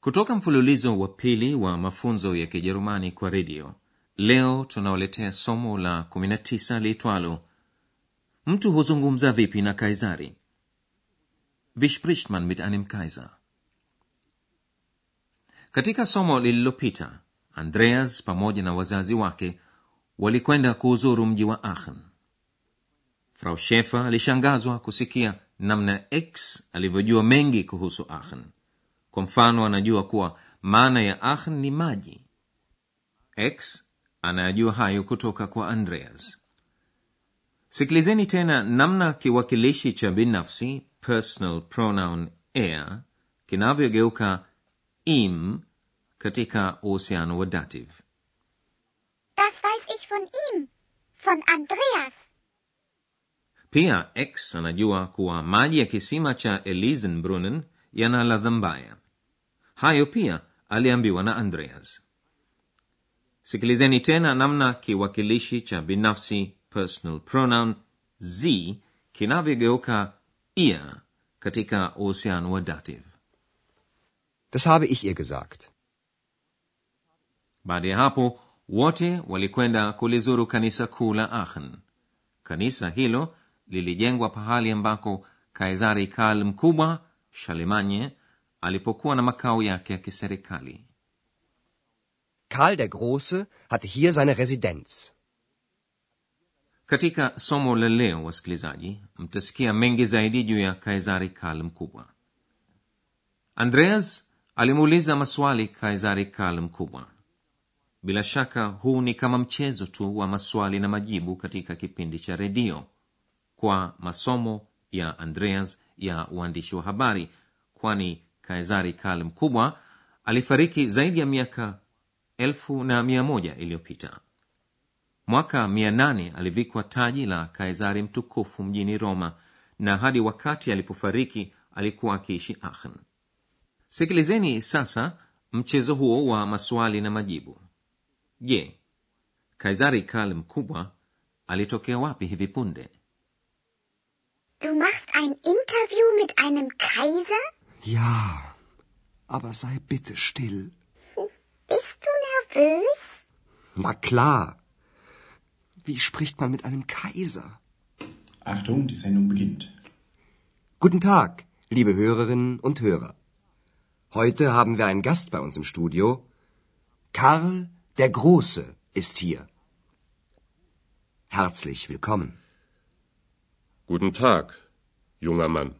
kutoka mfululizo wa pili wa mafunzo ya kijerumani kwa redio leo tunaoletea somo la 19 liitwalo mtu huzungumza vipi na kaisari? Wie spricht mit einem kaiser. Katika somo lililopita andreas pamoja na wazazi wake walikwenda kuuzuru mji wa aachen. Frau shefer alishangazwa kusikia namna x alivyojua mengi kuhusu aachen kwa mfano anajua kuwa maana ya aachen ni maji x anayajua hayo kutoka kwa andreas sikilizeni tena namna kiwakilishi cha binafsi personal pronoun er kinavyogeuka im katika uhusiano wa dative Das weiß ich von ihm. Von Andreas. pia x anajua kuwa maji ya kisima cha elisenbrunnen yana ladha mbaya hayo pia aliambiwa na andreas. Sikilizeni tena namna kiwakilishi cha binafsi personal pronoun z kinavyogeuka ihr katika uhusiano wa dative. Das habe ich ihr gesagt. baada ya hapo wote walikwenda kulizuru kanisa kuu la aachen. Kanisa hilo lilijengwa pahali ambako kaisari karl mkubwa shalemanye alipokuwa na makao yake ya kiserikali. Karl der Große hatte hier seine Residenz. katika somo la leo wasikilizaji mtasikia mengi zaidi juu ya kaisari karl mkubwa. Andreas alimuuliza maswali kaisari karl mkubwa. Bila shaka huu ni kama mchezo tu wa maswali na majibu katika kipindi cha redio. Kwa masomo ya andreas ya uandishi wa habari kwani kaisari karl mkubwa alifariki zaidi ya miaka elfu na mia moja iliyopita. Mwaka mia nane alivikwa taji la kaisari mtukufu mjini roma na hadi wakati alipofariki alikuwa akiishi aachen. Sikilizeni sasa mchezo huo wa maswali na majibu. Je kaisari karl mkubwa alitokea wapi hivi punde? Du machst ein Interview mit einem Kaiser? Ja, aber sei bitte still. Bist du nervös? Na klar. Wie spricht man mit einem Kaiser? Achtung, die Sendung beginnt. Guten Tag, liebe Hörerinnen und Hörer. Heute haben wir einen Gast bei uns im Studio. Karl der Große ist hier. Herzlich willkommen. Guten Tag, junger Mann.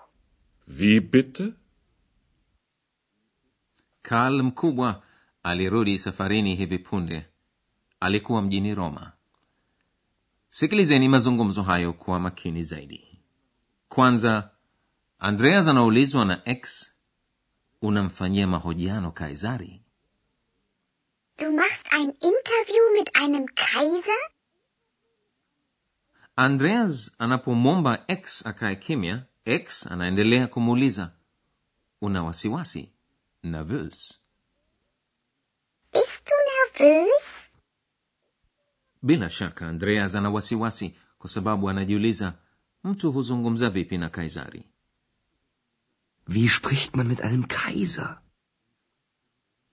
Wie bitte? karl mkubwa alirudi safarini hivi punde alikuwa mjini roma sikilizeni mazungumzo hayo kwa makini zaidi kwanza andreas anaulizwa na x unamfanyia mahojiano kaisari Du machst ein Interview mit einem Kaiser? andreas anapomwomba x akae kimya x anaendelea kumuuliza una wasiwasi nervös Bist du nervös? bila shaka andreas ana wasiwasi kwa sababu anajiuliza mtu huzungumza vipi na kaisari Wie spricht man mit einem Kaiser?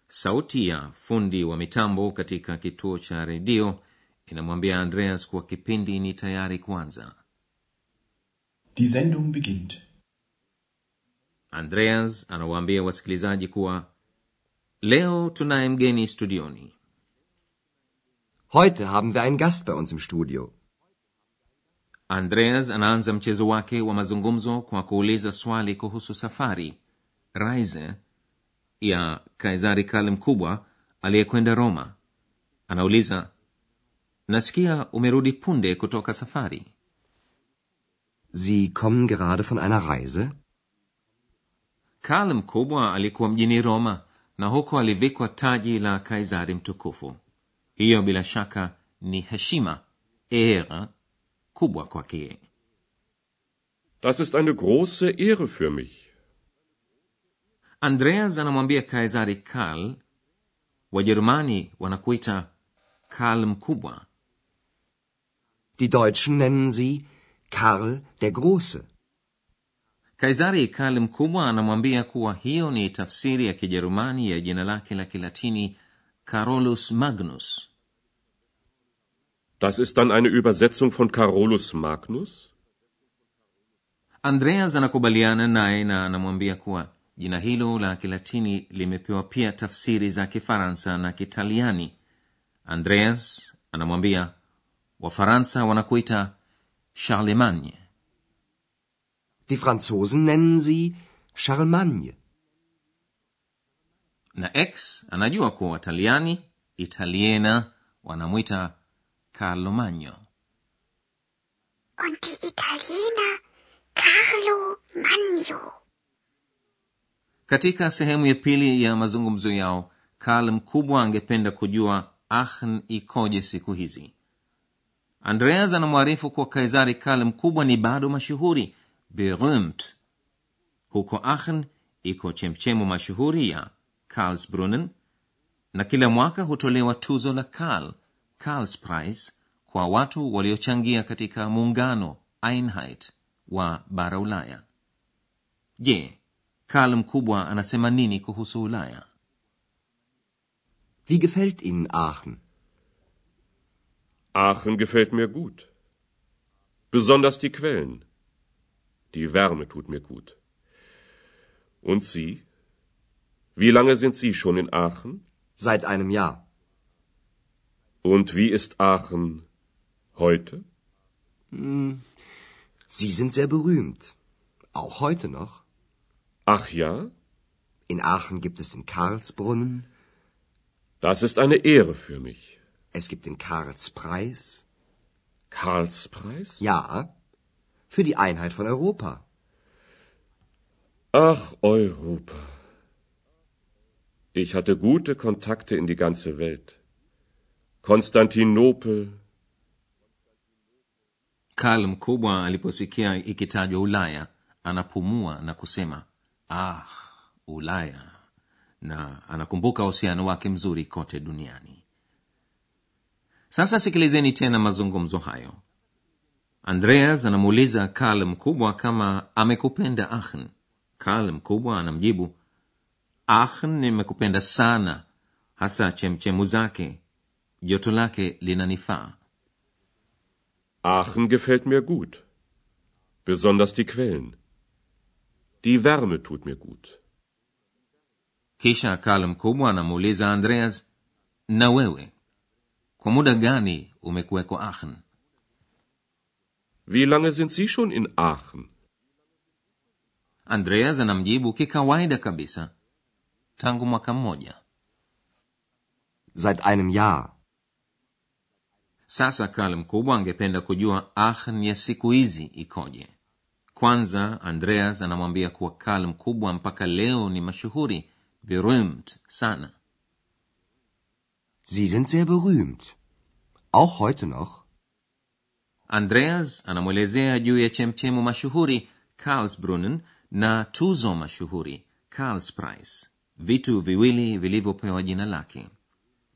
sauti ya fundi wa mitambo katika kituo cha redio inamwambia andreas kuwa kipindi ni tayari kuanza Die Sendung beginnt. andreas anawaambia wasikilizaji kuwa leo tunaye mgeni studioni Heute haben wir einen Gast bei uns im Studio. andreas anaanza mchezo wake wa mazungumzo kwa kuuliza swali kuhusu safari reise ya kaisari kale mkubwa aliyekwenda roma anauliza nasikia umerudi punde kutoka safari Sie kommen gerade von einer Reise? karl mkubwa alikuwa mjini roma na huko alivikwa taji la kaisari mtukufu hiyo bila shaka ni heshima era kubwa kwake. Das ist eine große Ehre für mich. andreas anamwambia kaisari karl wajerumani wanakuita karl mkubwa Die Deutschen nennen sie Karl der Große. kaisari karl mkubwa anamwambia kuwa hiyo ni tafsiri ya kijerumani ya jina lake la kilatini carolus magnus Das ist dann eine Übersetzung von Carolus Magnus? andreas anakubaliana naye na anamwambia kuwa jina hilo la kilatini limepewa pia tafsiri za kifaransa na kitaliani andreas anamwambia wafaransa wanakuita charlemagne Die Franzosen nennen sie Charlemagne. na ex anajua kuwa wataliani italiena wanamwita carlo magno Und die Italiener Carlo Magno. katika sehemu ya pili ya mazungumzo yao karl mkubwa angependa kujua aachen ikoje siku hizi andreas anamwarifu kuwa kaisari karl mkubwa ni bado mashuhuri. Berühmt. Huko aachen iko chemchemu mashuhuri ya karlsbrunnen. Na kila mwaka hutolewa tuzo la karl karlspreis kwa watu waliochangia katika muungano einheit wa bara ulaya. Je karl mkubwa anasema nini kuhusu ulaya? Wie gefällt Ihnen Aachen? Aachen gefällt mir gut. Besonders die Quellen. Die Wärme tut mir gut. Und Sie? Wie lange sind Sie schon in Aachen? Seit einem Jahr. Und wie ist Aachen heute? Sie sind sehr berühmt. Auch heute noch. Ach ja, In Aachen gibt es den Karlsbrunnen, das ist eine Ehre für mich. Es gibt den Karlspreis. Karlspreis? Ja, für die Einheit von Europa. Ach, Europa. Ich hatte gute Kontakte in die ganze Welt. Konstantinopel, karl mkubwa aliposikia ikitajwa ulaya anapumua na kusema ah ulaya na anakumbuka uhusiano wake mzuri kote duniani sasa sikilizeni tena mazungumzo hayo andreas anamuuliza karl mkubwa kama amekupenda ahn karl mkubwa anamjibu ahn nimekupenda sana hasa chemchemu zake joto lake linanifaa Aachen gefällt mir gut. Besonders die Quellen. Die Wärme tut mir gut. kisha karl mkubwa anamuuliza andreas na wewe kwa muda gani umekuweko aachen? Wie lange sind Sie schon in Aachen? andreas anamjibu kikawaida kabisa. Tangu mwaka mmoja. Seit einem Jahr. sasa karl mkubwa angependa kujua aachen ya siku hizi ikoje. Kwanza andreas anamwambia kuwa karl mkubwa mpaka leo ni mashuhuri berühmt sana Sie sind sehr berühmt. Auch heute noch. andreas anamwelezea juu ya chemchemu mashuhuri karlsbrunnen na tuzo mashuhuri karlspreis vitu viwili vilivyopewa jina lake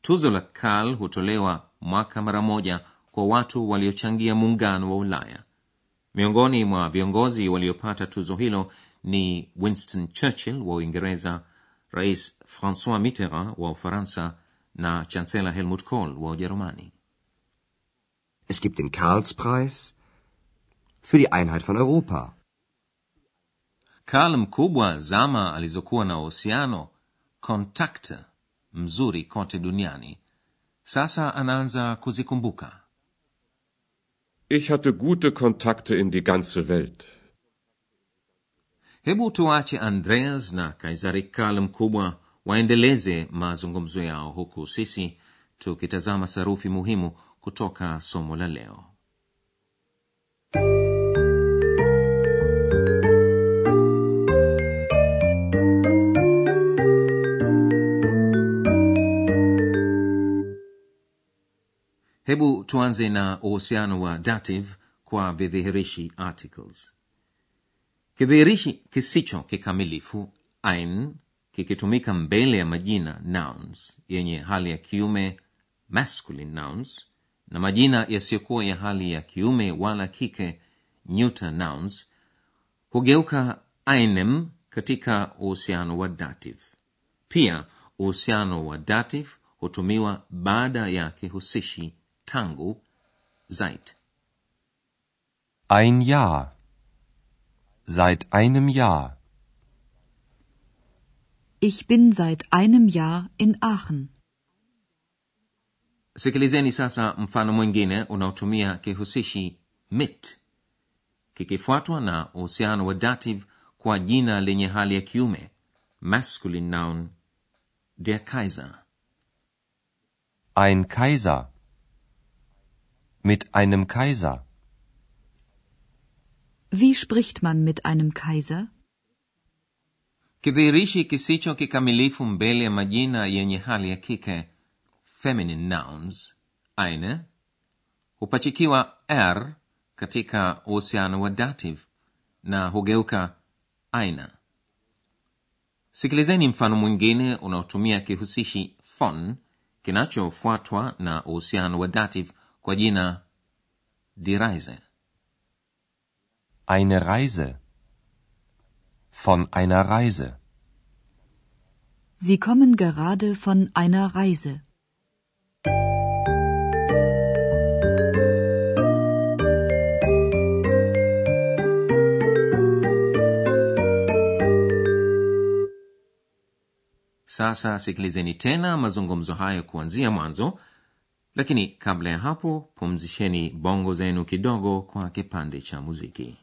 tuzo la karl hutolewa mwaka mara moja kwa watu waliochangia muungano wa ulaya miongoni mwa viongozi waliopata tuzo hilo ni winston churchill wa uingereza rais francois mitterrand wa ufaransa na chancellor helmut kohl wa ujerumani Es gibt den Karlspreis für die Einheit von Europa. karl mkubwa zama alizokuwa na uhusiano kontakte mzuri kote duniani sasa anaanza kuzikumbuka Ich hatte gute Kontakte in die ganze Welt. hebu tuache andreas na kaisari karl mkubwa waendeleze mazungumzo yao huku sisi tukitazama sarufi muhimu kutoka somo la leo. Hebu tuanze na uhusiano wa dative kwa vidhihirishi articles. Kidhihirishi kisicho kikamilifu ein kikitumika mbele ya majina nouns yenye hali ya kiume masculine nouns na majina yasiyokuwa ya hali ya kiume wala kike neuter nouns hugeuka einem katika uhusiano wa dative pia uhusiano wa dative hutumiwa baada ya kihusishi tangu seit Ein Jahr. Seit einem Jahr. Ich bin seit einem Jahr in Aachen. sikilizeni sasa mfano mwingine unaotumia kihusishi mit kikifuatwa na uhusiano wa dative kwa jina lenye hali ya kiume masculine noun der kaiser Ein Kaiser. Mit einem Kaiser. Wie spricht man mit einem Kaiser? Kidhihirishi kisicho kikamilifu mbele ya majina yenye hali ya kike feminine nouns eine hupachikiwa r katika uhusiano wa dative na hugeuka aina sikilizeni mfano mwingine unaotumia kihusishi fon kinachofuatwa na uhusiano wa dative kwa jina die Eine Reise. Von einer Reise. Sie kommen gerade von einer Reise. sasa sikilizeni tena mazungumzo hayo kuanzia mwanzo lakini kabla ya hapo pumzisheni bongo zenu kidogo kwa kipande cha muziki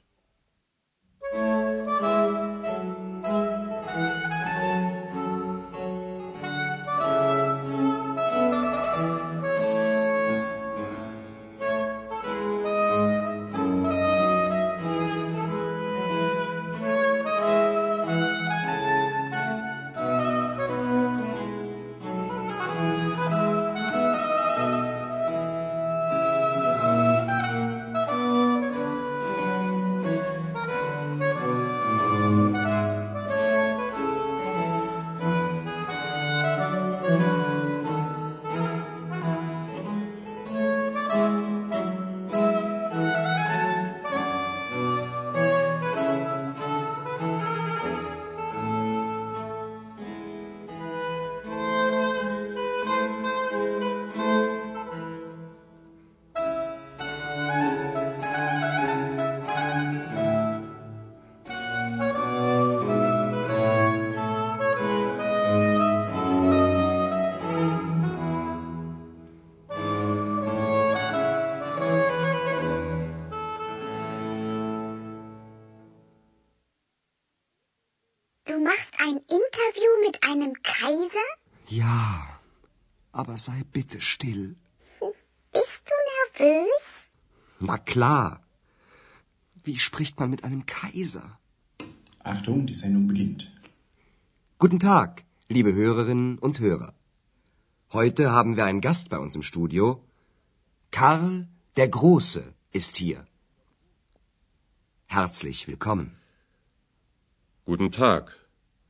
Du machst ein Interview mit einem Kaiser? Ja, aber sei bitte still. Bist du nervös? Na klar. Wie spricht man mit einem Kaiser? Achtung, die Sendung beginnt. Guten Tag, liebe Hörerinnen und Hörer. Heute haben wir einen Gast bei uns im Studio. Karl der Große ist hier. Herzlich willkommen. Guten Tag,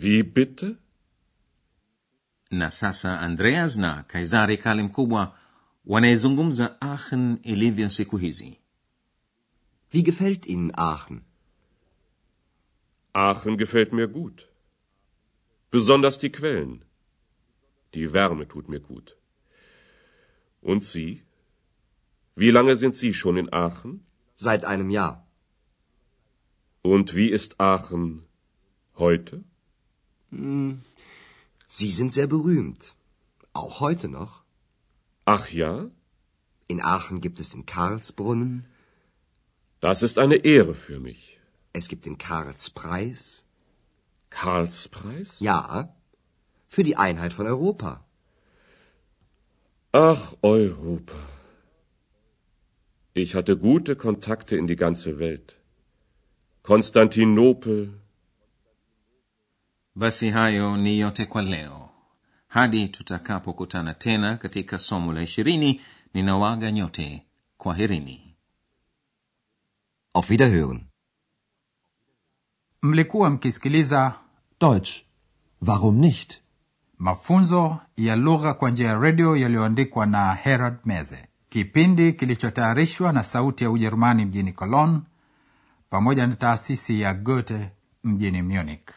Wie bitte? na sasa andreas na kaisari kale mkubwa wanayezungumza aachen ilivyo siku hizi Wie gefällt Ihnen Aachen? Aachen gefällt mir gut. Besonders die Quellen. Die Wärme tut mir gut. Und Sie? Wie lange sind Sie schon in Aachen? Seit einem Jahr. Und wie ist Aachen heute? Sie sind sehr berühmt. Auch heute noch. Ach ja? In Aachen gibt es den Karlsbrunnen, Das ist eine Ehre für mich. es gibt den Karlspreis. Karlspreis? Ja, für die Einheit von Europa. Ach, Europa. Ich hatte gute Kontakte in die ganze Welt. Konstantinopel, basi hayo ni yote kwa leo hadi tutakapokutana tena katika somo la ishirini ninawaga nyote kwaherini Auf Wiederhören. mlikuwa mkisikiliza Deutsch. Warum nicht? mafunzo ya lugha kwa njia ya redio yaliyoandikwa na herald meze kipindi kilichotayarishwa na sauti ya ujerumani mjini cologne pamoja na taasisi ya goethe mjini munich